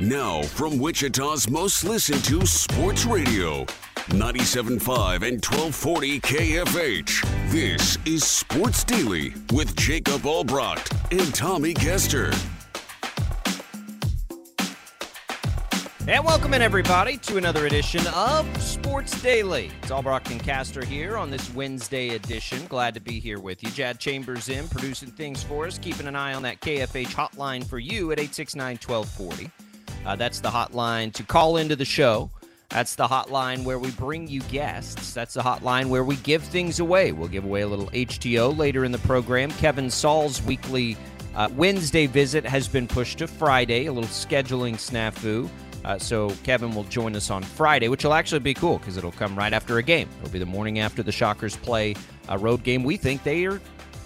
Now, from Wichita's most listened to sports radio, 97.5 and 1240 KFH. This is Sports Daily with Jacob Albrecht and Tommy Kester. And welcome in, everybody, to another edition of Sports Daily. It's Albrecht and Caster here on this Wednesday edition. Glad to be here with you. Jad Chambers in, producing things for us, keeping an eye on that KFH hotline for you at 869 1240. Uh, that's the hotline to call into the show. That's the hotline where we bring you guests. That's the hotline where we give things away. We'll give away a little HTO later in the program. Kevin Saul's weekly uh, Wednesday visit has been pushed to Friday, a little scheduling snafu. Uh, so Kevin will join us on Friday, which will actually be cool because it'll come right after a game. It'll be the morning after the Shockers play a road game. We think they are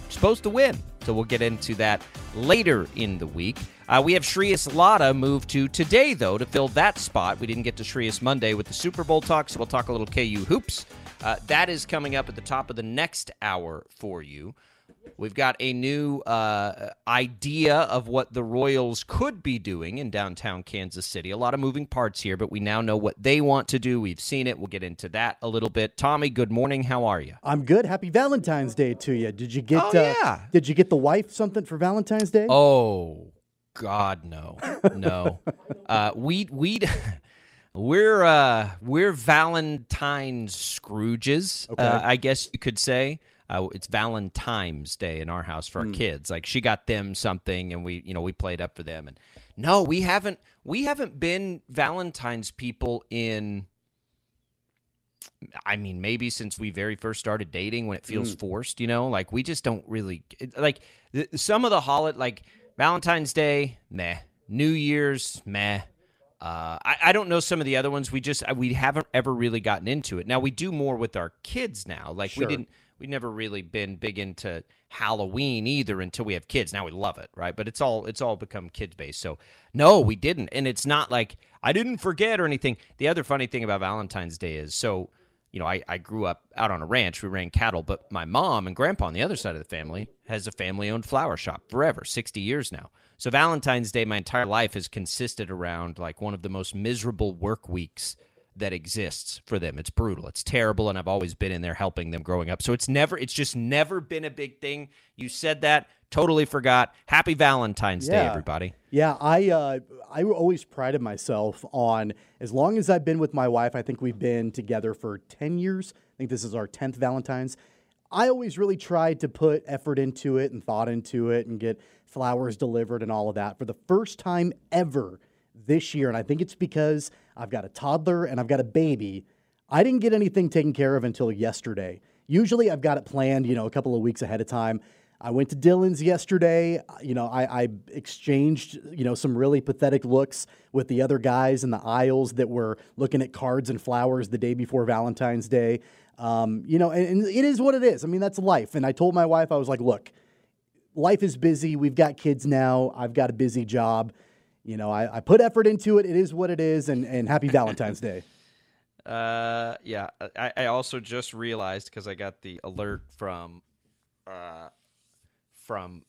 supposed to win. So we'll get into that later in the week. Uh, we have Shreyas Laddha move to today, though, to fill that spot. We didn't get to Shreyas Monday with the Super Bowl talk, so we'll talk a little KU hoops. Uh, that is coming up at the top of the next hour for you. We've got a new uh, idea of what the Royals could be doing in downtown Kansas City. A lot of moving parts here, but we now know what they want to do. We've seen it. We'll get into that a little bit. Tommy, good morning. How are you? I'm good. Happy Valentine's Day to you. Did you get? Oh, yeah. Uh, did you get the wife something for Valentine's Day? Oh God, no, no. uh, we we we're uh, we're Valentine's Scrooges. Okay. Uh, I guess you could say. Uh, it's Valentine's Day in our house for our kids. Like she got them something, and we, you know, we played up for them. And no, we haven't. We haven't been Valentine's people in. I mean, maybe since we very first started dating, when it feels forced, you know, like we just don't really like some of the holiday, like Valentine's Day, meh. New Year's, meh. Uh, I, I don't know some of the other ones. We just uh, we haven't ever really gotten into it. Now we do more with our kids now. Like Sure. we didn't. We never really been big into Halloween either until we have kids. Now we love it, right? But it's all it's all become kids based. So no, we didn't, and it's not like I didn't forget or anything. The other funny thing about Valentine's Day is so you know, I, I grew up out on a ranch. We ran cattle, but my mom and grandpa on the other side of the family has a family owned flower shop forever, 60 years now. So Valentine's Day, my entire life has consisted around like one of the most miserable work weeks that exists for them. It's brutal. It's terrible. And I've always been in there helping them growing up. So it's never, it's just never been a big thing. You said that, totally forgot. Happy Valentine's Day, everybody. Yeah, I uh, I always prided myself on as long as I've been with my wife. I think we've been together for ten years. I think this is our tenth Valentine's. I always really tried to put effort into it and thought into it and get flowers delivered and all of that. For the first time ever this year, and I think it's because I've got a toddler and I've got a baby. I didn't get anything taken care of until yesterday. Usually I've got it planned, you know, a couple of weeks ahead of time. I went to Dillons yesterday. You know, I, I exchanged, you know, some really pathetic looks with the other guys in the aisles that were looking at cards and flowers the day before Valentine's Day. Um, you know, and, and it is what it is. I mean, that's life. And I told my wife, I was like, look, life is busy. We've got kids now. I've got a busy job. You know, I, I put effort into it. It is what it is. And, and happy Valentine's Day. Uh, yeah. I, I also just realized because I got the alert from, uh, from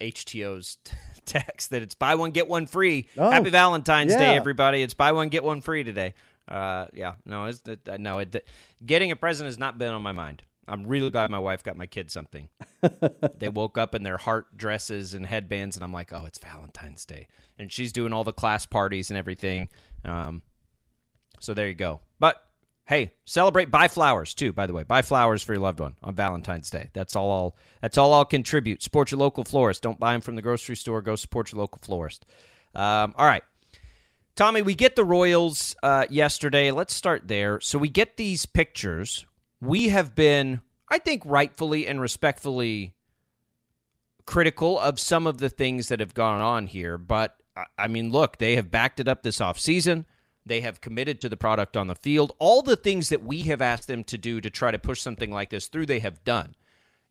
HTO's text that it's buy one get one free. Oh, Happy Valentine's Day, everybody! It's buy one get one free today. Uh, yeah, no, it's uh, no. It, getting a present has not been on my mind. I'm really glad my wife got my kids something. they woke up in their heart dresses and headbands, and I'm like, oh, it's Valentine's Day, and she's doing all the class parties and everything. Um, so there you go. Hey, celebrate. Buy flowers too. By the way, buy flowers for your loved one on Valentine's Day. That's all. I'll, that's all I'll contribute. Support your local florist. Don't buy them from the grocery store. Go support your local florist. Um, all right. Tommy, we get the Royals uh, yesterday. Let's start there. So we get these pictures. We have been, I think, rightfully and respectfully critical of some of the things that have gone on here. But I- I mean, look, they have backed it up this offseason. They have committed to the product on the field. All the things that we have asked them to do to try to push something like this through, they have done.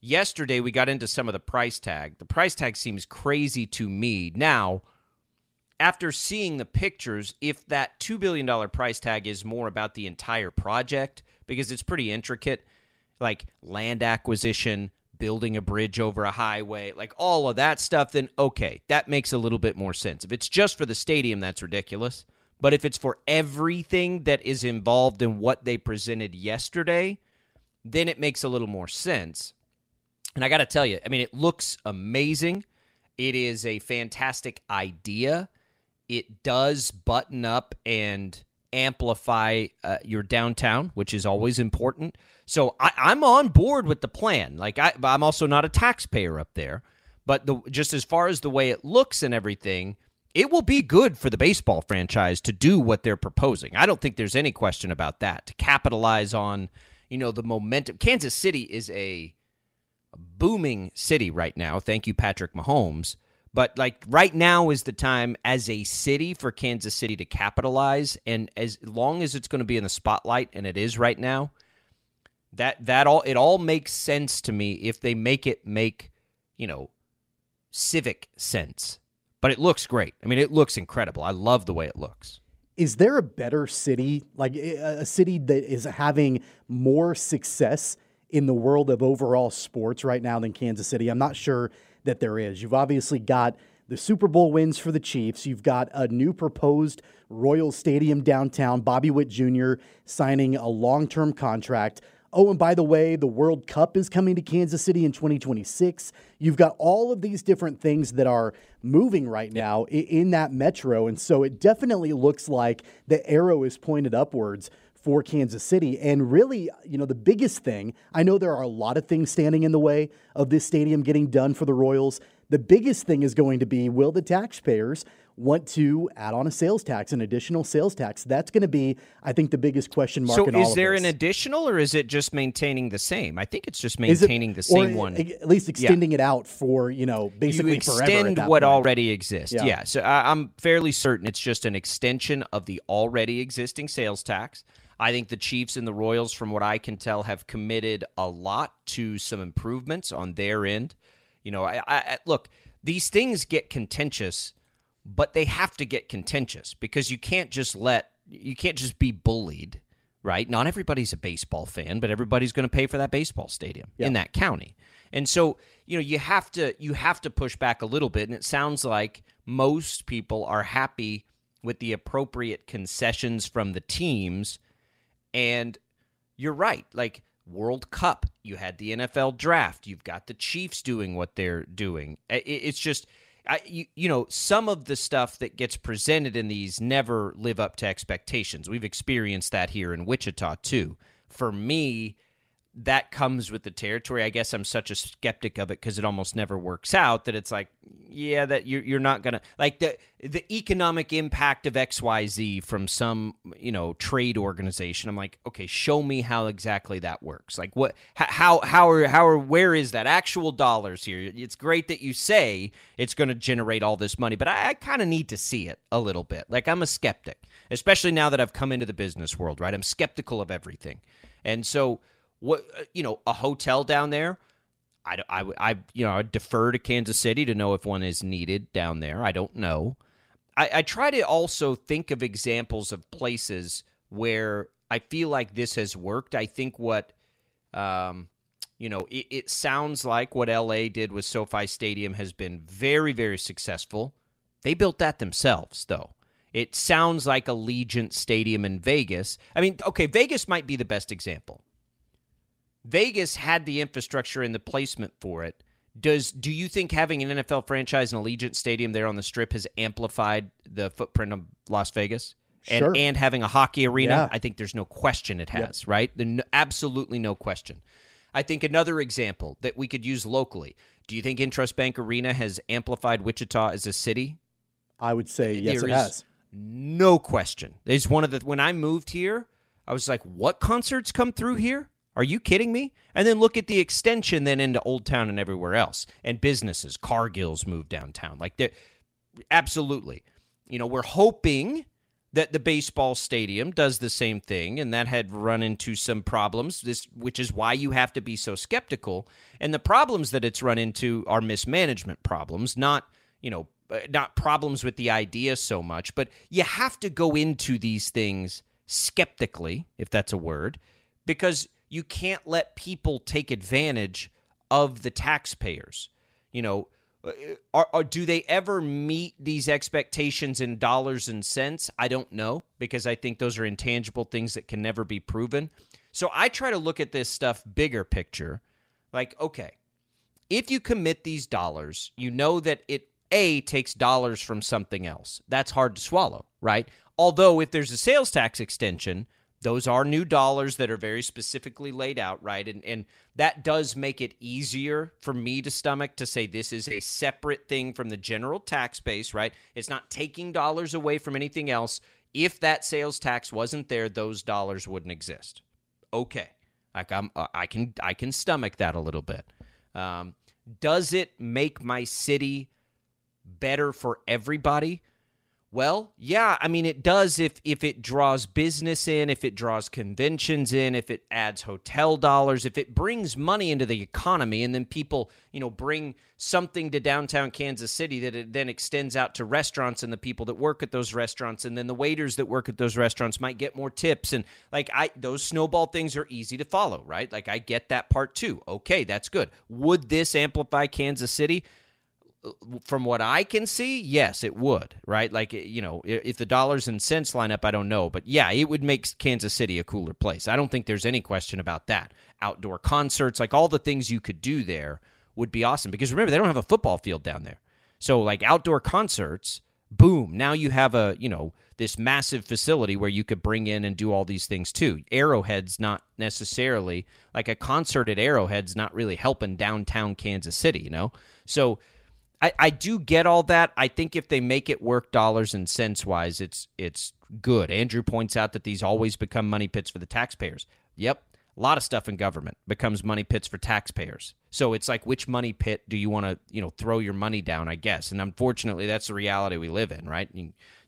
Yesterday, we got into some of the price tag. The price tag seems crazy to me. Now, after seeing the pictures, if that $2 billion price tag is more about the entire project, because it's pretty intricate, like land acquisition, building a bridge over a highway, like all of that stuff, then okay, that makes a little bit more sense. If it's just for the stadium, that's ridiculous. But if it's for everything that is involved in what they presented yesterday, then it makes a little more sense. And I got to tell you, I mean, it looks amazing. It is a fantastic idea. It does button up and amplify uh, your downtown, which is always important. So I, I'm on board with the plan. Like I, I'm also not a taxpayer up there, but the just as far as the way it looks and everything, it will be good for the baseball franchise to do what they're proposing. I don't think there's any question about that. To capitalize on, you know, the momentum. Kansas City is a booming city right now. Thank you, Patrick Mahomes. But like right now is the time as a city for Kansas City to capitalize, and as long as it's going to be in the spotlight, and it is right now, that that all it all makes sense to me if they make it make you know civic sense. But it looks great. I mean, it looks incredible. I love the way it looks. Is there a better city, like a city that is having more success in the world of overall sports right now than Kansas City? I'm not sure that there is. You've obviously got the Super Bowl wins for the Chiefs. You've got a new proposed Royal Stadium downtown, Bobby Witt Jr. signing a long term contract. Oh, and by the way, the World Cup is coming to Kansas City in 2026. You've got all of these different things that are moving right now in that metro. And so it definitely looks like the arrow is pointed upwards for Kansas City. And really, you know, the biggest thing, I know there are a lot of things standing in the way of this stadium getting done for the Royals. The biggest thing is going to be will the taxpayers want to add on a sales tax, an additional sales tax? That's going to be, I think, the biggest question mark. So is there an additional, or is it just maintaining the same? I think it's just Is it- maintaining the same one. At least extending it out for, you know, basically you extend at what point. already exists. Yeah. Yeah. So I, I'm fairly certain it's just an extension of the already existing sales tax. I think the Chiefs and the Royals, from what I can tell, have committed a lot to some improvements on their end. You know, I I- look these things get contentious, but they have to get contentious because you can't just let you can't just be bullied, right? Not everybody's a baseball fan, but everybody's going to pay for that baseball stadium in that county. And so, you know, you have to you have to push back a little bit and it sounds like most people are happy with the appropriate concessions from the teams and you're right. Like World Cup, you had the NFL draft. You've got the Chiefs doing what they're doing. It's just, I, you, you know, some of the stuff that gets presented in these never live up to expectations. We've experienced that here in Wichita too. For me, that comes with the territory. I guess I'm such a skeptic of it because it almost never works out that it's like, yeah, that you're you're not gonna like the the economic impact of X Y Z from some you know trade organization. I'm like, okay, show me how exactly that works. Like what, how how are how are where is that actual dollars here? It's great that you say it's going to generate all this money, but I, I kind of need to see it a little bit. Like I'm a skeptic, especially now that I've come into the business world. Right, I'm skeptical of everything, and so what uh, you know a hotel down there I, I, I you know I defer to Kansas City to know if one is needed down there I don't know I, I try to also think of examples of places where I feel like this has worked I think what um You know, it, it sounds like what LA did with SoFi Stadium has been very, very successful. They built that themselves, though. It sounds like Allegiant Stadium in Vegas. I mean, okay, Vegas might be the best example. Vegas had the infrastructure and the placement for it. Does do you think having an NFL franchise and Allegiant Stadium there on the Strip has amplified the footprint of Las Vegas? And, Sure. and having a hockey arena, Yeah. I think there's no question it has, right? The, n- absolutely no question. I think another example that we could use locally. Do you think INTRUST Bank Arena has amplified Wichita as a city? I would say yes, There it is has. No question. It's one of the when I moved here, I was like, "What concerts come through here? Are you kidding me?" And then look at the extension then into Old Town and everywhere else, and businesses. Cargill's moved downtown. Like, absolutely. You know, we're hoping that the baseball stadium does the same thing, and that had run into some problems. This, which is why you have to be so skeptical. And the problems that it's run into are mismanagement problems, not you know, uh, not problems with the idea so much, but you have to go into these things skeptically, if that's a word, because you can't let people take advantage of the taxpayers. You know, uh, are, are do they ever meet these expectations in dollars and cents? I don't know because I think those are intangible things that can never be proven. So I try to look at this stuff bigger picture. Like, okay, if you commit these dollars, you know that it A takes dollars from something else. That's hard to swallow, right? Although if there's a sales tax extension, those are new dollars that are very specifically laid out, right? And and that does make it easier for me to stomach to say this is a separate thing from the general tax base, right? It's not taking dollars away from anything else. If that sales tax wasn't there, those dollars wouldn't exist. Okay. Like I'm uh, I can I can stomach that a little bit. Um, does it make my city better for everybody? Well, yeah, I mean it does if if it draws business in, if it draws conventions in, if it adds hotel dollars, if it brings money into the economy and then people, you know, bring something to downtown Kansas City that it then extends out to restaurants and the people that work at those restaurants and then the waiters that work at those restaurants might get more tips and like I those snowball things are easy to follow, right? Like I get that part too. Okay, that's good. Would this amplify Kansas City? From what I can see, yes, it would, right? Like, you know, if the dollars and cents line up, I don't know. But yeah, it would make Kansas City a cooler place. I don't think there's any question about that. Outdoor concerts, like all the things you could do there would be awesome. Because remember, they don't have a football field down there. So, like, outdoor concerts, boom, now you have a, you know, this massive facility where you could bring in and do all these things too. Arrowhead's not necessarily like a concert at Arrowhead's not really helping downtown Kansas City, you know? So, I, I do get all that. I think if they make it work dollars and cents wise, it's it's good. Andrew points out that these always become money pits for the taxpayers. Yep. A lot of stuff in government becomes money pits for taxpayers. So it's like which money pit do you want to, you know, throw your money down, I guess. And unfortunately that's the reality we live in, right?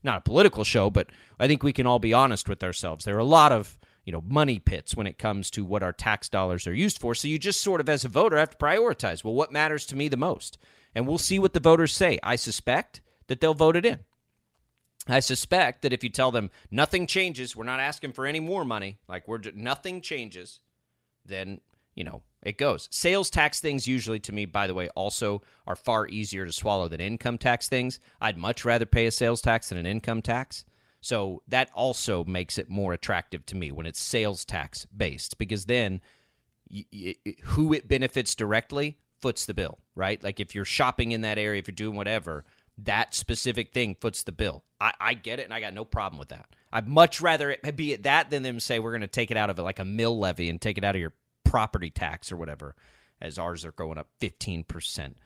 Not a political show, but I think we can all be honest with ourselves. There are a lot of you know money pits when it comes to what our tax dollars are used for so you just sort of as a voter have to prioritize well what matters to me the most and we'll see what the voters say. I suspect that they'll vote it in. I suspect that if you tell them nothing changes we're not asking for any more money like we're ju- nothing changes then you know it goes. Sales tax things usually to me by the way also are far easier to swallow than income tax things. I'd much rather pay a sales tax than an income tax. So that also makes it more attractive to me when it's sales tax based because then y- y- who it benefits directly foots the bill, right? Like if you're shopping in that area, if you're doing whatever, that specific thing foots the bill. I, I get it, and I got no problem with that. I'd much rather it be at that than them say we're going to take it out of it like a mill levy and take it out of your property tax or whatever, as ours are going up fifteen percent.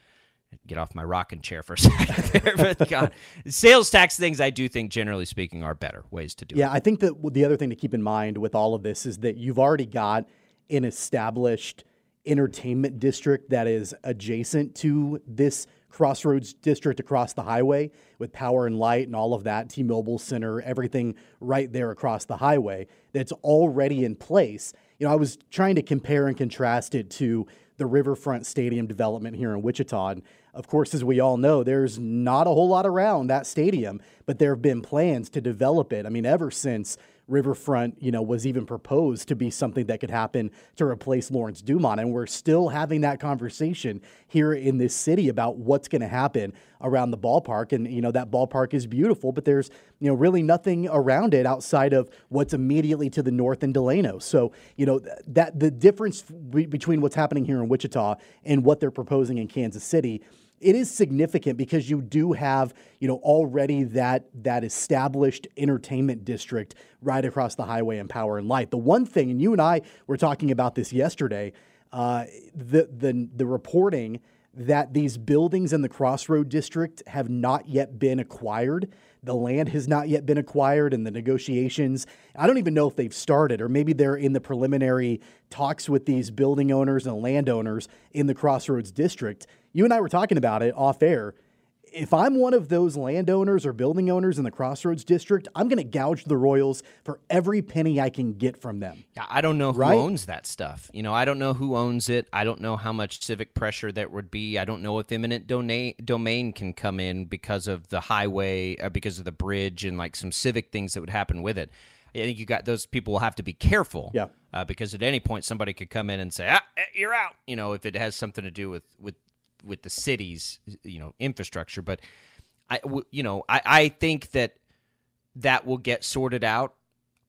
Get off my rocking chair for a second there, but God, sales tax things I do think, generally speaking, are better ways to do it. Yeah, I think that the other thing to keep in mind with all of this is that you've already got an established entertainment district that is adjacent to this crossroads district across the highway with power and light and all of that, T Mobile Center, everything right there across the highway that's already in place. You know, I was trying to compare and contrast it to the Riverfront Stadium development here in Wichita. And of course, as we all know, there's not a whole lot around that stadium, but there have been plans to develop it. I mean, ever since Riverfront, you know, was even proposed to be something that could happen to replace Lawrence Dumont. And we're still having that conversation here in this city about what's going to happen around the ballpark. And, you know, that ballpark is beautiful, but there's, you know, really nothing around it outside of what's immediately to the north in Delano. So, you know, that the difference between what's happening here in Wichita and what they're proposing in Kansas City it is significant because you do have you know already that that established entertainment district right across the highway in Power and Light. The one thing, and you and I were talking about this yesterday, uh, the the the reporting that these buildings in the Crossroad District have not yet been acquired. The land has not yet been acquired, and the negotiations, I don't even know if they've started, or maybe they're in the preliminary talks with these building owners and landowners in the Crossroads District. You and I were talking about it off air if I'm one of those landowners or building owners in the Crossroads District, I'm going to gouge the Royals for every penny I can get from them. Yeah, I don't know who right? owns that stuff. You know, I don't know who owns it. I don't know how much civic pressure there would be. I don't know if eminent domain domain can come in because of the highway, or uh, because of the bridge, and like some civic things that would happen with it. I think you got those people will have to be careful. Yeah. Uh, because at any point somebody could come in and say, ah, eh, "You're out." You know, if it has something to do with with with the city's you know infrastructure. But I you know I I think that that will get sorted out.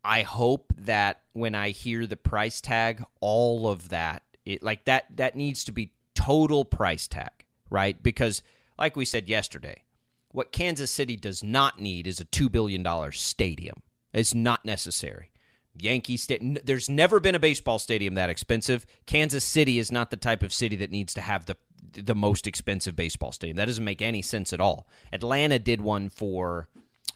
I hope that when I hear the price tag, all of that it like that that needs to be total price tag, right? Because like we said yesterday, what Kansas City does not need is a $2 billion stadium. It's not necessary. Yankee Stadium. There's never been a baseball stadium that expensive. Kansas City is not the type of city that needs to have the the most expensive baseball stadium. That doesn't make any sense at all. Atlanta did one for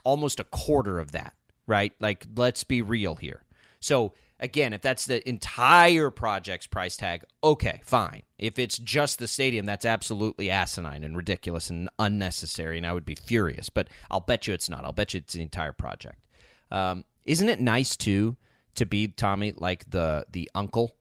almost a quarter of that, right? Like, let's be real here. So, again, if that's the entire project's price tag, okay, fine. If it's just the stadium, that's absolutely asinine and ridiculous and unnecessary, and I would be furious. But I'll bet you it's not. I'll bet you it's the entire project. Um, isn't it nice too to be Tommy like the the uncle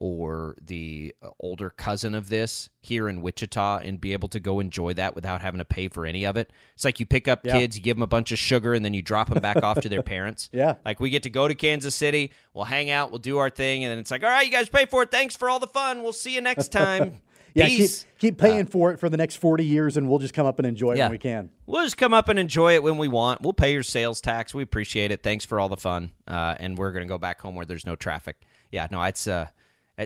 or the uh, older cousin of this here in Wichita and be able to go enjoy that without having to pay for any of it. It's like you pick up yeah. kids, you give them a bunch of sugar, and then you drop them back off to their parents. Yeah. Like we get to go to Kansas City, we'll hang out, we'll do our thing, and then it's like, all right, you guys pay for it. Thanks for all the fun. We'll see you next time. yeah, keep, keep paying uh, for it for the next 40 years, and we'll just come up and enjoy it yeah. when we can. We'll just come up and enjoy it when we want. We'll pay your sales tax. We appreciate it. Thanks for all the fun. Uh, and we're going to go back home where there's no traffic. Yeah, no, it's uh,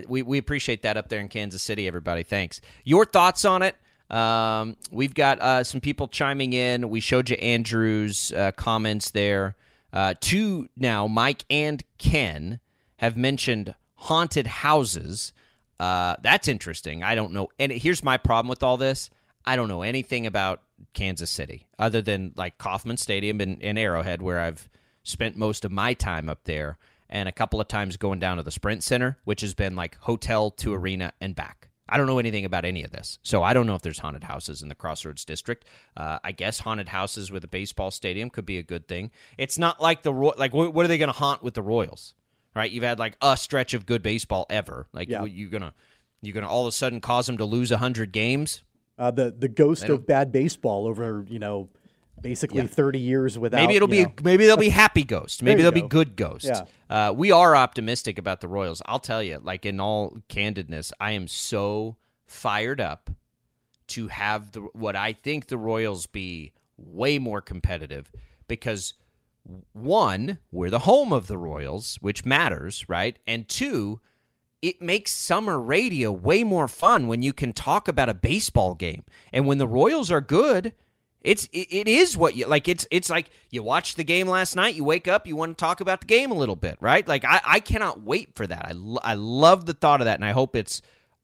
we, we appreciate that up there in Kansas City, everybody. Thanks. Your thoughts on it? Um, we've got uh, some people chiming in. We showed you Andrew's uh, comments there. Uh, two now, Mike and Ken have mentioned haunted houses. Uh, that's interesting. I don't know. And here's my problem with all this I don't know anything about Kansas City other than like Kauffman Stadium and, and Arrowhead, where I've spent most of my time up there and a couple of times going down to the Sprint Center, which has been like hotel to arena and back. I don't know anything about any of this. So I don't know if there's haunted houses in the Crossroads District. Uh, I guess haunted houses with a baseball stadium could be a good thing. It's not like the like what are they going to haunt with the Royals? Right? You've had like a stretch of good baseball ever. Like yeah. you're going to you're going to all of a sudden cause them to lose 100 games? Uh, the the ghost of bad baseball over, you know, basically yeah. 30 years without. Maybe it'll be know. maybe they'll be happy ghosts. Maybe they'll go. be good ghosts. Yeah. Uh, we are optimistic about the Royals. I'll tell you, like in all candidness, I am so fired up to have the what I think the Royals be way more competitive because one, we're the home of the Royals, which matters, right? And two, it makes summer radio way more fun when you can talk about a baseball game. And when the Royals are good, it's it, is what you like. It's it's like you watch the game last night. You wake up, you want to talk about the game a little bit, right? Like I, I cannot wait for that. I I love the thought of that, and I hope it's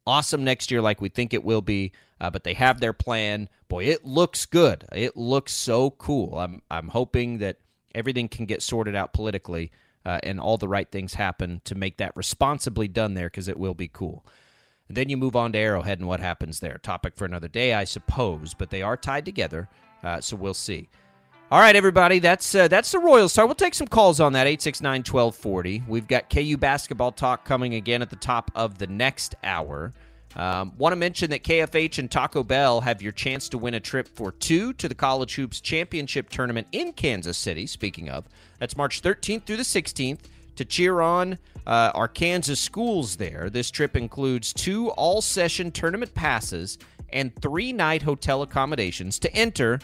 awesome next year, like we think it will be. Uh, but they have their plan. Boy, it looks good. It looks so cool. I'm I'm hoping that everything can get sorted out politically uh, and all the right things happen to make that responsibly done there because it will be cool. And then you move on to Arrowhead and what happens there. Topic for another day, I suppose, but they are tied together. Uh, so we'll see. All right, everybody, that's uh, that's the Royals start. We'll take some calls on that 869-1240. We've got KU basketball talk coming again at the top of the next hour. Um, Want to mention that KFH and Taco Bell have your chance to win a trip for two to the College Hoops Championship Tournament in Kansas City. Speaking of, that's March 13th through the 16th to cheer on uh, our Kansas schools there. This trip includes two all session tournament passes and three night hotel accommodations. To enter,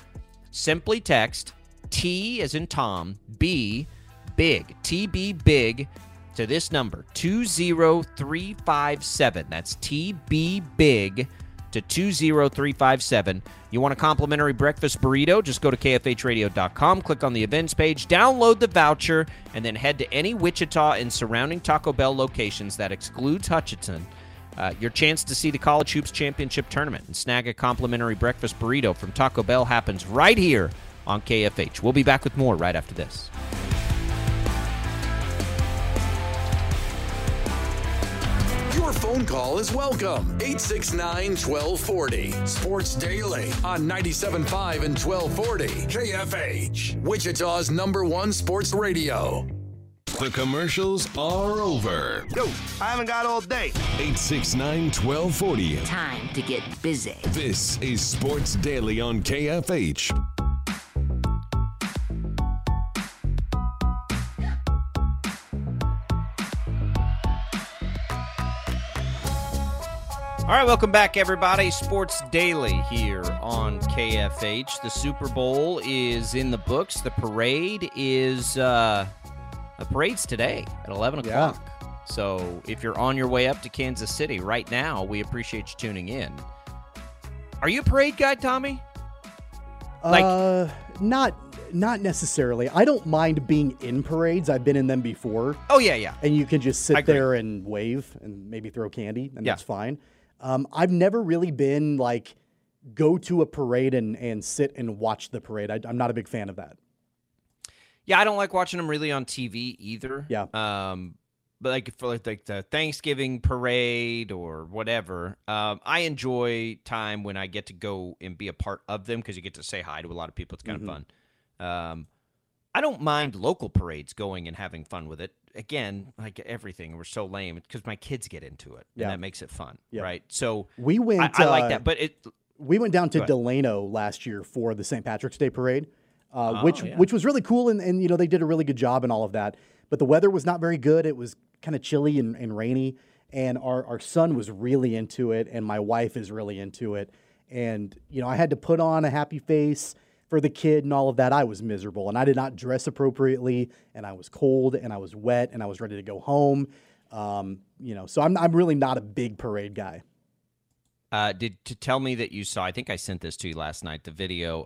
simply text T as in Tom, B, big, TB big to this number 20357. That's TB big to 20357. You want a complimentary breakfast burrito? Just go to kfhradio.com, click on the events page, download the voucher, and then head to any Wichita and surrounding Taco Bell locations that excludes Hutchinson. Uh, your chance to see the College Hoops Championship Tournament and snag a complimentary breakfast burrito from Taco Bell happens right here on KFH. We'll be back with more right after this. Your phone call is welcome. 869 1240. Sports Daily on 97.5 and 1240. KFH. Wichita's number one sports radio. The commercials are over. Yo, I haven't got all day. 869 1240. Time to get busy. This is Sports Daily on KFH. All right, welcome back, everybody. Sports Daily here on KFH. The Super Bowl is in the books. The parade is uh, the parade's today at eleven Yeah. o'clock. So if you're on your way up to Kansas City right now, we appreciate you tuning in. Are you a parade guy, Tommy? Like- uh, not not necessarily. I don't mind being in parades. I've been in them before, Oh yeah, yeah. and you can just sit there and wave and maybe throw candy, and Yeah. that's fine. Um, I've never really been like go to a parade and and sit and watch the parade. I, I'm not a big fan of that. Yeah, I don't like watching them really on TV either. Yeah. Um, but like for like, the Thanksgiving parade or whatever, um, I enjoy time when I get to go and be a part of them because you get to say hi to a lot of people. It's kind Mhm. of fun. Um, I don't mind local parades going and having fun with it. Again, like everything, we're so lame because my kids get into it, Yeah. and that makes it fun, Yeah. right? So We went. I, I like uh, that, but it we went down to Delano last year for the St. Patrick's Day parade, uh, which Oh, yeah. which was really cool, and, and you know they did a really good job and all of that. But the weather was not very good. It was kind of chilly and, and rainy, and our our son was really into it, and my wife is really into it. And you know I had to put on a happy face for the kid and all of that. I was miserable, and I did not dress appropriately, and I was cold, and I was wet, and I was ready to go home. Um, you know, so I'm I'm really not a big parade guy. uh, did to tell me that you saw. I think I sent this to you last night. The video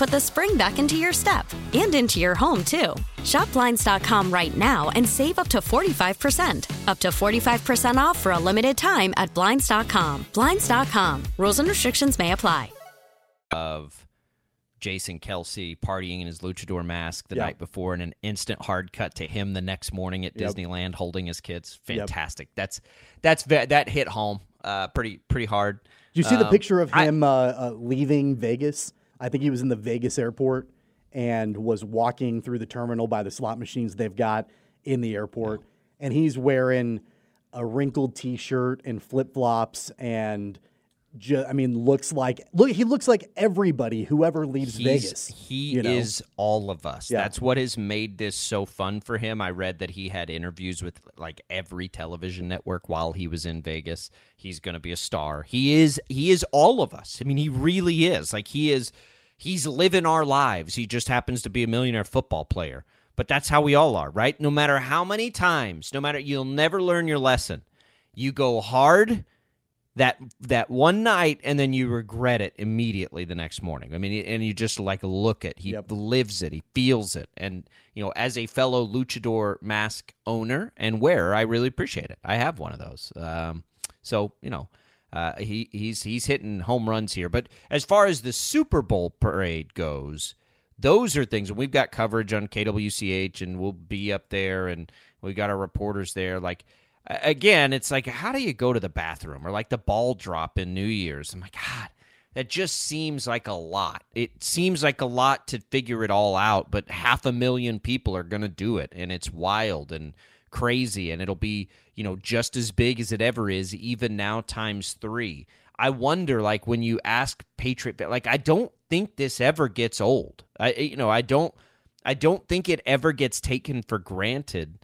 put the spring back into your step and into your home, too. Shop Blinds.com right now and save up to 45%. Up to 45% off for a limited time at Blinds.com. Blinds.com. Rules and restrictions may apply. Of Jason Kelce partying in his luchador mask the Yeah. night before, and an instant hard cut to him the next morning at Yep. Disneyland holding his kids. Yep. Fantastic. That's that's that hit home uh, pretty pretty hard. Did you see the Um, picture of I- him uh, uh, leaving Vegas? I think he was in the Vegas airport and was walking through the terminal by the slot machines they've got in the airport. And he's wearing a wrinkled t shirt and flip flops and ju- I mean, looks like look. He looks like everybody who ever leaves He's- Vegas. He you know? is all of us. Yeah. That's what has made this so fun for him. I read that he had interviews with like every television network while he was in Vegas. He's going to be a star. He is he is all of us. I mean, he really is. Like he is he's living our lives. He just happens to be a millionaire football player. But that's how we all are, right? No matter how many times, no matter you'll never learn your lesson. You go hard that that one night and then you regret it immediately the next morning. I mean, and you just like look at he lives it, he feels it, and you know, as a fellow luchador mask owner and wearer, I really appreciate it. I have one of those, um, so you know, uh, he he's he's hitting home runs here. But as far as the Super Bowl parade goes, those are things, and we've got coverage on KWCH, and we'll be up there, and we got our reporters there, like again, it's like, how do you go to the bathroom or like the ball drop in New Year's? I'm like, God, that just seems like a lot. It seems like a lot to figure it all out, but half a million people are going to do it. And it's wild and crazy. And it'll be, you know, just as big as it ever is, even now times three. I wonder, like, when you ask Patriot, like, I don't think this ever gets old. I, you know, I don't, I don't think it ever gets taken for granted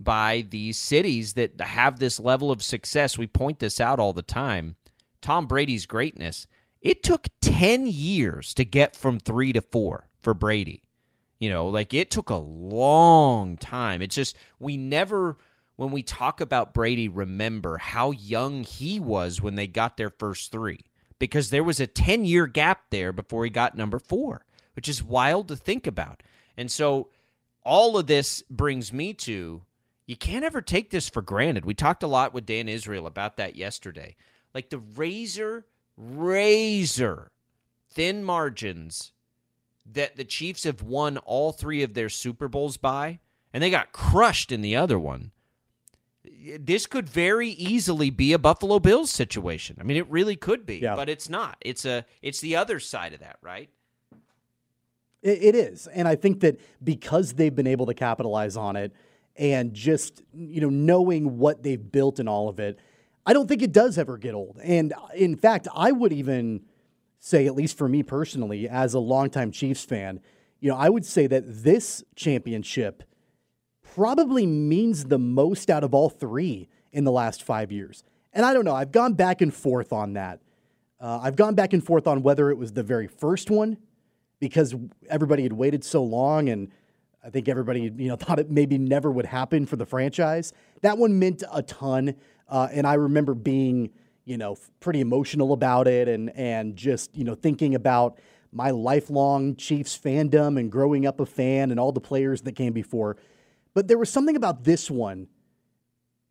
by these cities that have this level of success. We point this out all the time. Tom Brady's greatness. It took 10 years to get from three to four for Brady. You know, like it took a long time. It's just, we never, when we talk about Brady, remember how young he was when they got their first three because there was a 10 year gap there before he got number four, which is wild to think about. And so, all of this brings me to you can't ever take this for granted. We talked a lot with Dan Israel about that yesterday. Like the razor, razor thin margins that the Chiefs have won all three of their Super Bowls by, and they got crushed in the other one. This could very easily be a Buffalo Bills situation. I mean, it really could be, Yeah. but it's not. It's a it's the other side of that, right? It, it is, and I think that because they've been able to capitalize on it, and just you know knowing what they've built and all of it, I don't think it does ever get old. And in fact, I would even say, at least for me personally, as a longtime Chiefs fan, you know, I would say that this championship probably means the most out of all three in the last five years. And I don't know, I've gone back and forth on that. Uh, I've gone back and forth on whether it was the very first one because everybody had waited so long and I think everybody you know thought it maybe never would happen for the franchise. That one meant a ton, uh, and I remember being you know pretty emotional about it and and just you know thinking about my lifelong Chiefs fandom and growing up a fan and all the players that came before. But there was something about this one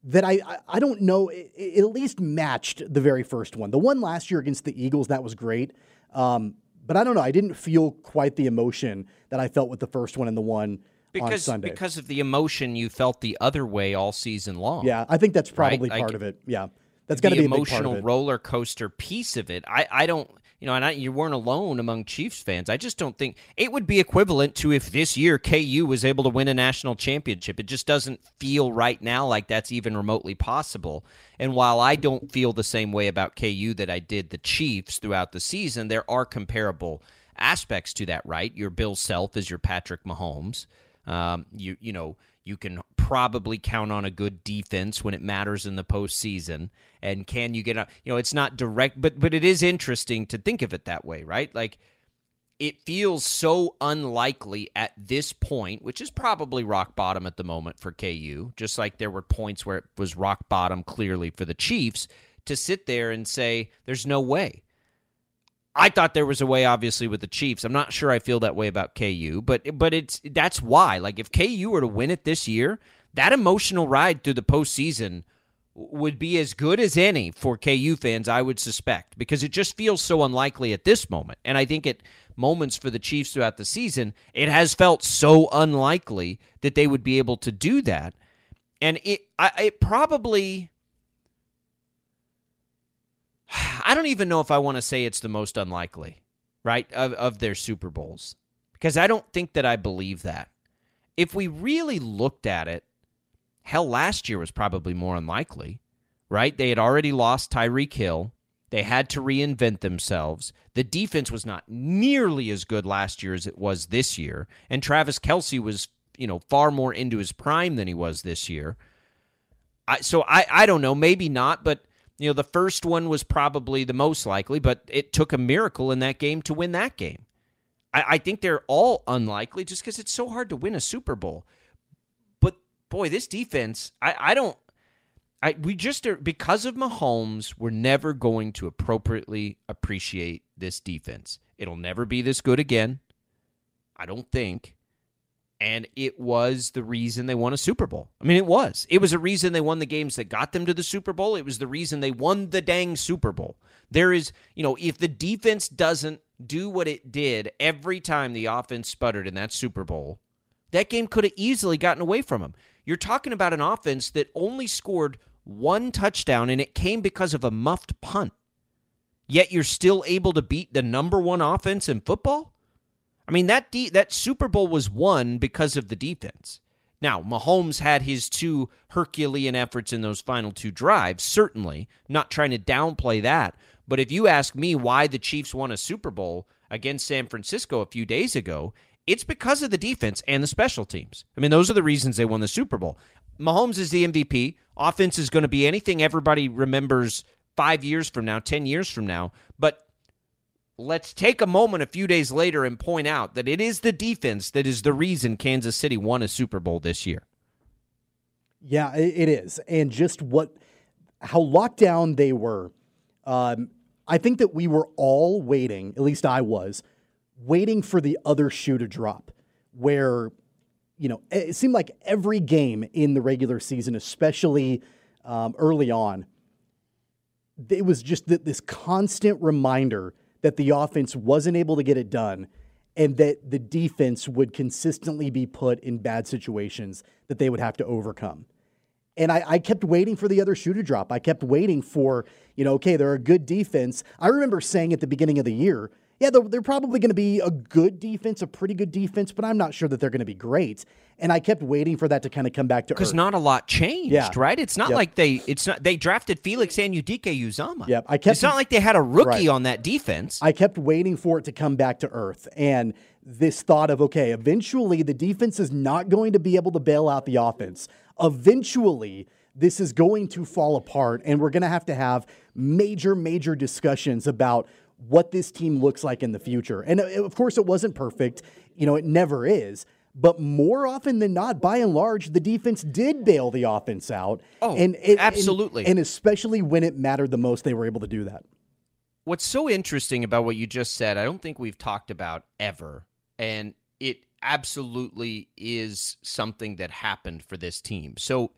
that I I, I don't know. It, it at least matched the very first one. The one last year against the Eagles that was great. Um, but I don't know. I didn't feel quite the emotion that I felt with the first one and the one on Because Sunday. because of the emotion you felt the other way all season long. yeah, I think that's right? probably Like, part of it. Yeah, that's got to be a big part emotional of it. roller coaster piece of it. I, I don't, you know, and I, you weren't alone among Chiefs fans. I just don't think it would be equivalent to if this year KU was able to win a national championship. It just doesn't feel right now like that's even remotely possible. And while I don't feel the same way about KU that I did the Chiefs throughout the season, there are comparable aspects to that, right? Your Bill Self is your Patrick Mahomes. Um, you you know you can probably count on a good defense when it matters in the postseason. And can you get a you know it's not direct, but but it is interesting to think of it that way, right? Like it feels so unlikely at this point, which is probably rock bottom at the moment for KU, just like there were points where it was rock bottom clearly for the Chiefs, to sit there and say, there's no way. I thought there was a way, obviously, with the Chiefs. I'm not sure I feel that way about KU, but but it's that's why. Like if KU were to win it this year, that emotional ride through the postseason would be as good as any for KU fans, I would suspect, because it just feels so unlikely at this moment. And I think at moments for the Chiefs throughout the season, it has felt so unlikely that they would be able to do that. And it, I, it probably, I don't even know if I want to say it's the most unlikely, right, of, of their Super Bowls, because I don't think that I believe that. If we really looked at it, Hell, last year was probably more unlikely, right? They had already lost Tyreek Hill. They had to reinvent themselves. The defense was not nearly as good last year as it was this year. And Travis Kelce was, you know, far more into his prime than he was this year. I, so I, I don't know, maybe not, but you know, the first one was probably the most likely, but it took a miracle in that game to win that game. I, I think they're all unlikely just because it's so hard to win a Super Bowl But boy, this defense, I, I don't. I, we just are because of Mahomes, we're never going to appropriately appreciate this defense. It'll never be this good again. I don't think. And it was the reason they won a Super Bowl. I mean, it was. It was a reason they won the games that got them to the Super Bowl. It was the reason they won the dang Super Bowl. There is, you know, if the defense doesn't do what it did every time the offense sputtered in that Super Bowl, that game could have easily gotten away from them. You're talking about an offense that only scored one touchdown, and it came because of a muffed punt. Yet you're still able to beat the number one offense in football. I mean that de- that Super Bowl was won because of the defense. Now Mahomes had his two Herculean efforts in those final two drives. Certainly, not trying to downplay that. But if you ask me why the Chiefs won a Super Bowl against San Francisco a few days ago, it's because of the defense and the special teams. I mean, those are the reasons they won the Super Bowl. Mahomes is the MVP. Offense is going to be anything everybody remembers five years from now, 10 years from now. But let's take a moment a few days later and point out that it is the defense that is the reason Kansas City won a Super Bowl this year. Yeah, it is. And just what, how locked down they were. Um, I think that we were all waiting, at least I was, waiting for the other shoe to drop, where, you know, it seemed like every game in the regular season, especially um, early on, it was just this constant reminder that the offense wasn't able to get it done and that the defense would consistently be put in bad situations that they would have to overcome. And I, I, kept waiting for the other shoe to drop. I kept waiting for, you know, okay, they're a good defense. I remember saying at the beginning of the year, yeah, they're, they're probably going to be a good defense, a pretty good defense, but I'm not sure that they're going to be great. And I kept waiting for that to kind of come back to Earth. because not a lot changed, yeah. right? It's not yep. like they it's not they drafted Felix Anudike-Uzomah. Yep, I kept. It's not like they had a rookie right. on that defense. I kept waiting for it to come back to earth, and this thought of okay, eventually the defense is not going to be able to bail out the offense. Eventually, this is going to fall apart, and we're going to have to have major, major discussions about what this team looks like in the future. And uh, of course, it wasn't perfect. You know, it never is. But more often than not, by and large, the defense did bail the offense out. Oh, and it, absolutely. And, and especially when it mattered the most, they were able to do that. What's so interesting about what you just said, I don't think we've talked about ever. And it absolutely is something that happened for this team. So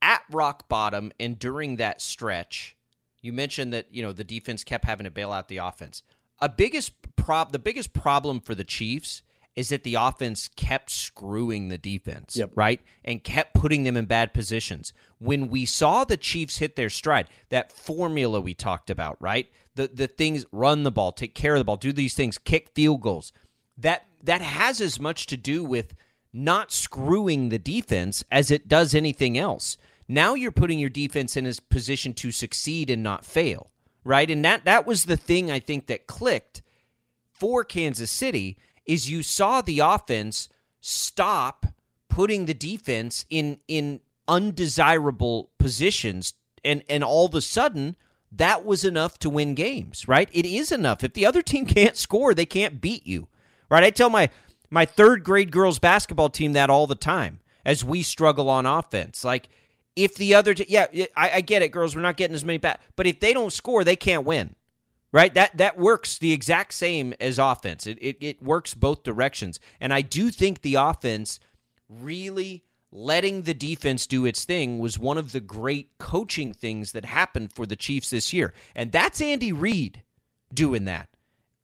at rock bottom and during that stretch, you mentioned that you know the defense kept having to bail out the offense. A biggest prob the biggest problem for the Chiefs is that the offense kept screwing the defense, yep. right? And kept putting them in bad positions. When we saw the Chiefs hit their stride, that formula we talked about, right? The the things run the ball, take care of the ball, do these things, kick field goals. That that has as much to do with not screwing the defense as it does anything else. Now you're putting your defense in a position to succeed and not fail, right? And that that was the thing I think that clicked for Kansas City is you saw the offense stop putting the defense in in undesirable positions and and all of a sudden that was enough to win games, right? It is enough. If the other team can't score, they can't beat you. right? I tell my my third grade girls basketball team that all the time as we struggle on offense. Like if the other, t- yeah, I, I get it, girls. We're not getting as many back, but if they don't score, they can't win right? That that works the exact same as offense. It, it it works both directions, and I do think the offense really letting the defense do its thing was one of the great coaching things that happened for the Chiefs this year, and that's Andy Reid doing that.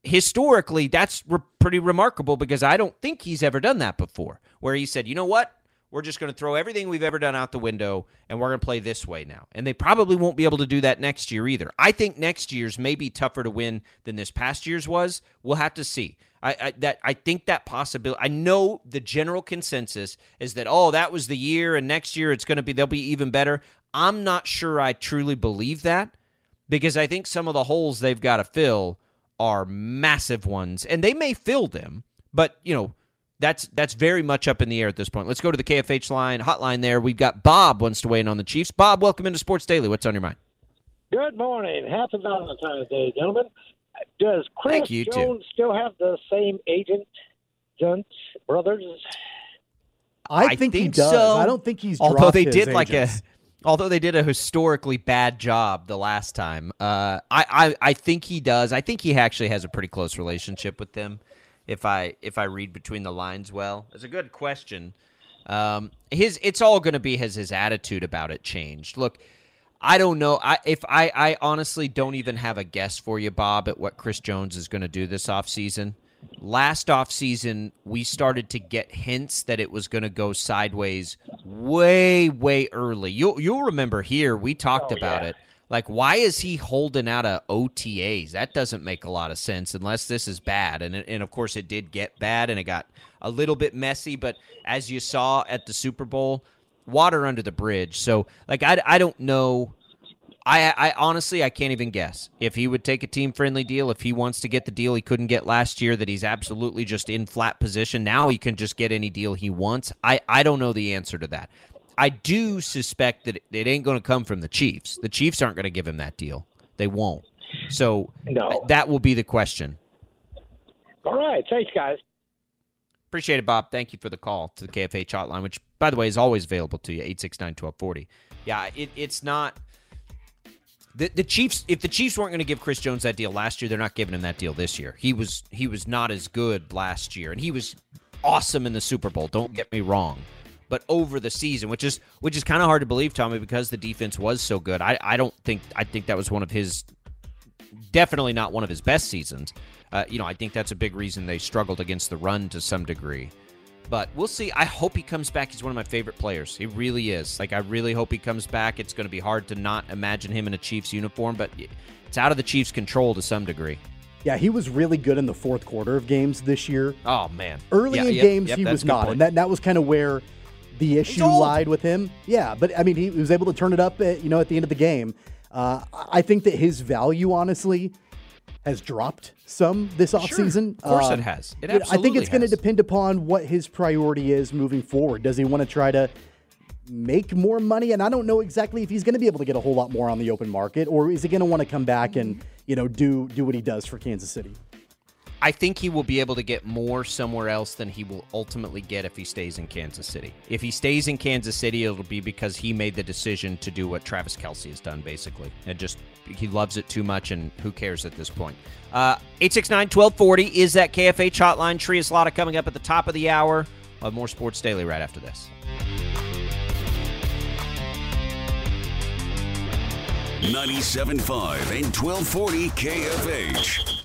Historically, that's re- pretty remarkable because I don't think he's ever done that before, where he said, "You know what? We're just going to throw everything we've ever done out the window and we're going to play this way now. And they probably won't be able to do that next year either. I think next year's may be tougher to win than this past year's was. We'll have to see. I, I that I think that possibility. I know the general consensus is that oh that was the year and next year it's going to be they'll be even better. I'm not sure I truly believe that because I think some of the holes they've got to fill are massive ones and they may fill them, but you know that's that's very much up in the air at this point. Let's go to the KFH line hotline. There, we've got Bob wants to weigh in on the Chiefs. Bob, welcome into Sports Daily. What's on your mind? Good morning. Happy Valentine's Day, gentlemen. Does Chris you, Jones still have the same agent, Jones Brothers? I, I think, he does. So. I don't think he's although they did agents. like a although they did a historically bad job the last time. Uh, I, I I think he does. I think he actually has a pretty close relationship with them if I if I read between the lines well. It's a good question. Um, his it's all going to be has his attitude about it changed. Look, I don't know. I if I I honestly don't even have a guess for you, Bob, at what Chris Jones is going to do this offseason. Last offseason, we started to get hints that it was going to go sideways way, way early. You'll you'll remember here we talked Oh, about yeah. it. Like, why is he holding out of OTAs? That doesn't make a lot of sense unless this is bad. And and of course, it did get bad, and it got a little bit messy. But as you saw at the Super Bowl, water under the bridge. So, like, I, I don't know. I I honestly I can't even guess if he would take a team friendly deal if he wants to get the deal he couldn't get last year that he's absolutely just in flat position now he can just get any deal he wants I I don't know the answer to that I do suspect that it ain't going to come from the Chiefs the Chiefs aren't going to give him that deal they won't so No. that will be the question All right. Thanks, guys. Appreciate it, Bob. Thank you for the call to the KFH hotline, which, by the way, is always available to you, 869-1240. Yeah, it, it's not the, the Chiefs if the Chiefs weren't going to give Chris Jones that deal last year, they're not giving him that deal this year. He was he was not as good last year, and he was awesome in the Super Bowl. Don't get me wrong. But over the season, which is which is kind of hard to believe, Tommy, because the defense was so good. I, I don't think I think that was one of his definitely not one of his best seasons. Uh, you know, I think that's a big reason they struggled against the run to some degree. But we'll see. I hope he comes back. He's one of my favorite players. He really is. Like I really hope he comes back. It's going to be hard to not imagine him in a Chiefs uniform, but it's out of the Chiefs' control to some degree. Yeah, he was really good in the fourth quarter of games this year. Oh man, Early Yeah, in yep, games, yep, he was not, point. and that that was kind of where the issue lied with him. Yeah, but I mean, he was able to turn it up, at, you know, at the end of the game. Uh, I think that his value, honestly, has dropped some this offseason. Of course it Um, has. It know, I think it's going to depend upon what his priority is moving forward. Does he want to try to make more money? And I don't know exactly if he's going to be able to get a whole lot more on the open market, or is he going to want to come back and you know do do what he does for Kansas City? I think he will be able to get more somewhere else than he will ultimately get if he stays in Kansas City. If he stays in Kansas City, it'll be because he made the decision to do what Travis Kelce has done, basically. And just, he loves it too much, and who cares at this point? Uh, 1240 is that KFH hotline. Shreyas Laddha coming up at the top of the hour. We'll have more Sports Daily right after this. Ninety-seven five and 1240 KFH.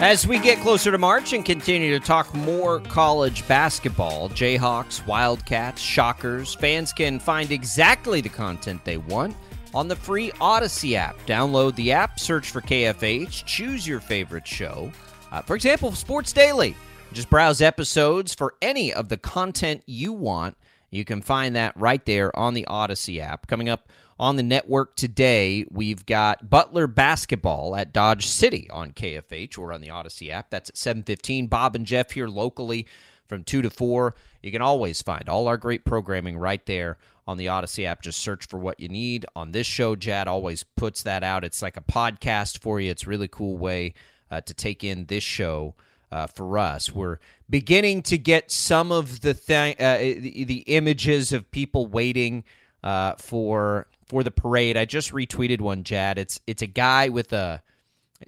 As we get closer to March and continue to talk more college basketball, Jayhawks, Wildcats, Shockers, fans can find exactly the content they want on the free Odyssey app. Download the app, search for KFH, choose your favorite show. Uh, for example, Sports Daily. Just browse episodes for any of the content you want. You can find that right there on the Odyssey app. Coming up on the network today, we've got Butler basketball at Dodge City on KFH or on the Odyssey app. That's at 7:15. Bob and Jeff here locally from 2 to 4. You can always find all our great programming right there on the Odyssey app. Just search for what you need. On this show, Jad always puts that out. It's like a podcast for you. It's a really cool way uh, to take in this show uh, for us. We're beginning to get some of the thing, uh, the, the, images of people waiting uh, for for the parade. I just retweeted one, Jad. It's it's a guy with a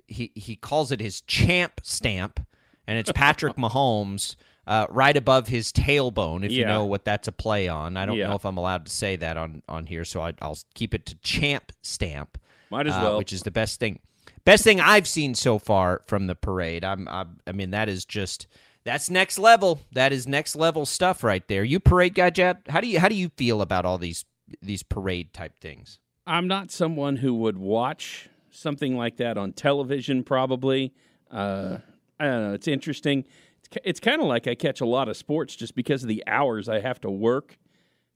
he he calls it his champ stamp, and it's Patrick Mahomes. Uh, right above his tailbone, if yeah. you know what that's a play on. I don't yeah. know if I'm allowed to say that on on here, so I, will keep it to champ stamp. Might as uh, well, which is the best thing best thing I've seen so far from the parade. I'm, I'm I mean that is just that's next level. That is next level stuff right there. You parade guy, Jad. How do you how do you feel about all these these parade type things? I'm not someone who would watch something like that on television. Probably, uh, I don't know. It's interesting. It's, it's kind of like I catch a lot of sports just because of the hours I have to work.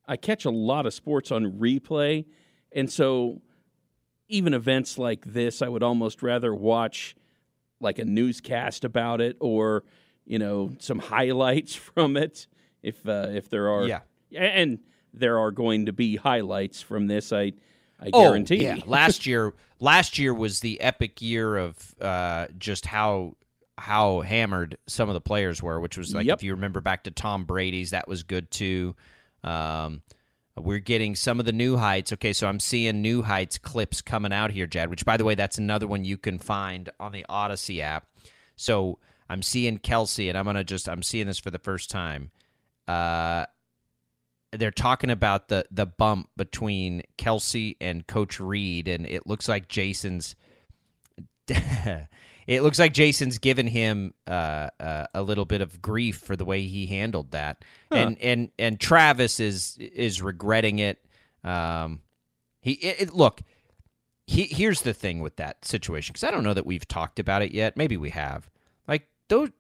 I catch a lot of sports on replay, and so even events like this, I would almost rather watch like a newscast about it or you know some highlights from it if uh, if there are yeah and there are going to be highlights from this I I oh, guarantee yeah last year last year was the epic year of uh, just how how hammered some of the players were which was like yep. if you remember back to Tom Brady's that was good too um, we're getting some of the new heights. Okay, so I'm seeing new heights clips coming out here, Jad, which, by the way, that's another one you can find on the Odyssey app. So I'm seeing Kelce, and I'm going to just, I'm seeing this for the first time. Uh, they're talking about the the bump between Kelce and Coach Reid, and it looks like Jason's it looks like Jason's given him uh, uh, a little bit of grief for the way he handled that, huh. and and and Travis is is regretting it. Um, he it, it, look. He, here's the thing with that situation because I don't know that we've talked about it yet. Maybe we have. Like those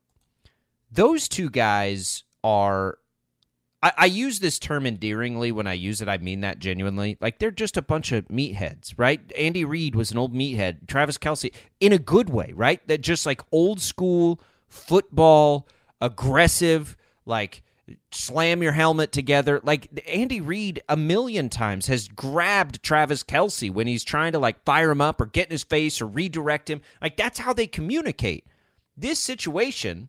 those two guys are I, I, use this term endearingly when I use it. I mean that genuinely. Like they're just a bunch of meatheads, right? Andy Reid was an old meathead. Travis Kelce, in a good way, right? That just like old school football, aggressive, like slam your helmet together. Like Andy Reid a million times has grabbed Travis Kelce when he's trying to like fire him up or get in his face or redirect him. Like that's how they communicate. This situation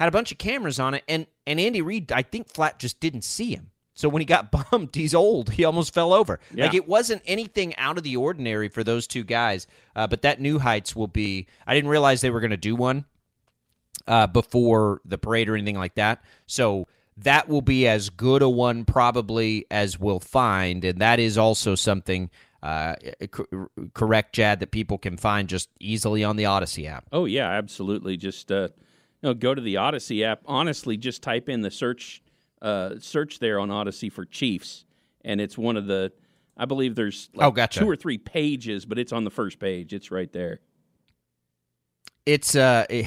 had a bunch of cameras on it, and and Andy Reid, I think flat just didn't see him. So when he got bumped, he's old. He almost fell over. Yeah. Like it wasn't anything out of the ordinary for those two guys. Uh, but that new heights will be. I didn't realize they were going to do one uh, before the parade or anything like that. So that will be as good a one probably as we'll find, and that is also something. Uh, correct, Jad, that people can find just easily on the Odyssey app. Oh yeah, absolutely. Just uh, know, go to the Odyssey app. Honestly, just type in the search uh, search there on Odyssey for Chiefs, and it's one of the. I believe there's like oh, gotcha. two or three pages, but it's on the first page. It's right there. It's uh, it,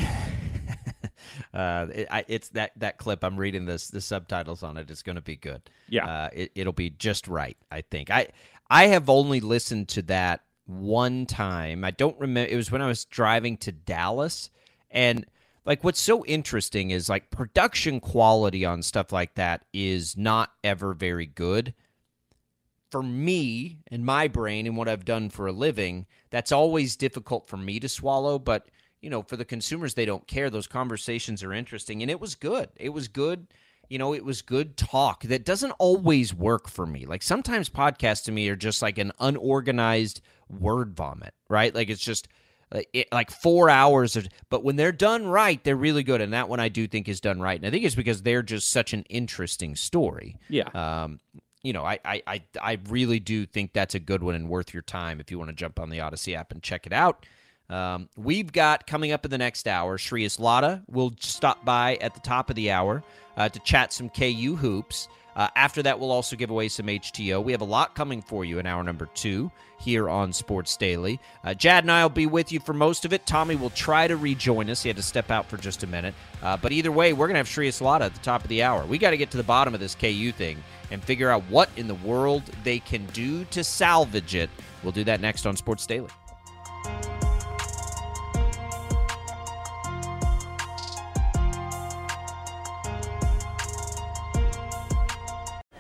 uh, it, I, it's that that clip. I'm reading this the subtitles on it. It's going to be good. Yeah, uh, it, it'll be just right. I think. I I have only listened to that one time. I don't remember. It was when I was driving to Dallas, and like what's so interesting is like production quality on stuff like that is not ever very good. For me and my brain and what I've done for a living, that's always difficult for me to swallow, but you know, for the consumers they don't care. Those conversations are interesting and it was good. It was good you know, it was good talk that doesn't always work for me. Like sometimes podcasts to me are just like an unorganized word vomit, right? Like it's just it, like four hours of, but when they're done right, they're really good. And that one I do think is done right. And I think it's because they're just such an interesting story. Yeah. Um, you know, I, I, I, I really do think that's a good one and worth your time if you want to jump on the Odyssey app and check it out. Um, we've got coming up in the next hour, Shreyas Laddha will stop by at the top of the hour uh, to chat some KU hoops. Uh, after that, we'll also give away some HTO. We have a lot coming for you in hour number two here on Sports Daily. Uh, Jad and I will be with you for most of it. Tommy will try to rejoin us. He had to step out for just a minute. Uh, but either way, we're going to have Shreyas Laddha at the top of the hour. We got to get to the bottom of this KU thing and figure out what in the world they can do to salvage it. We'll do that next on Sports Daily.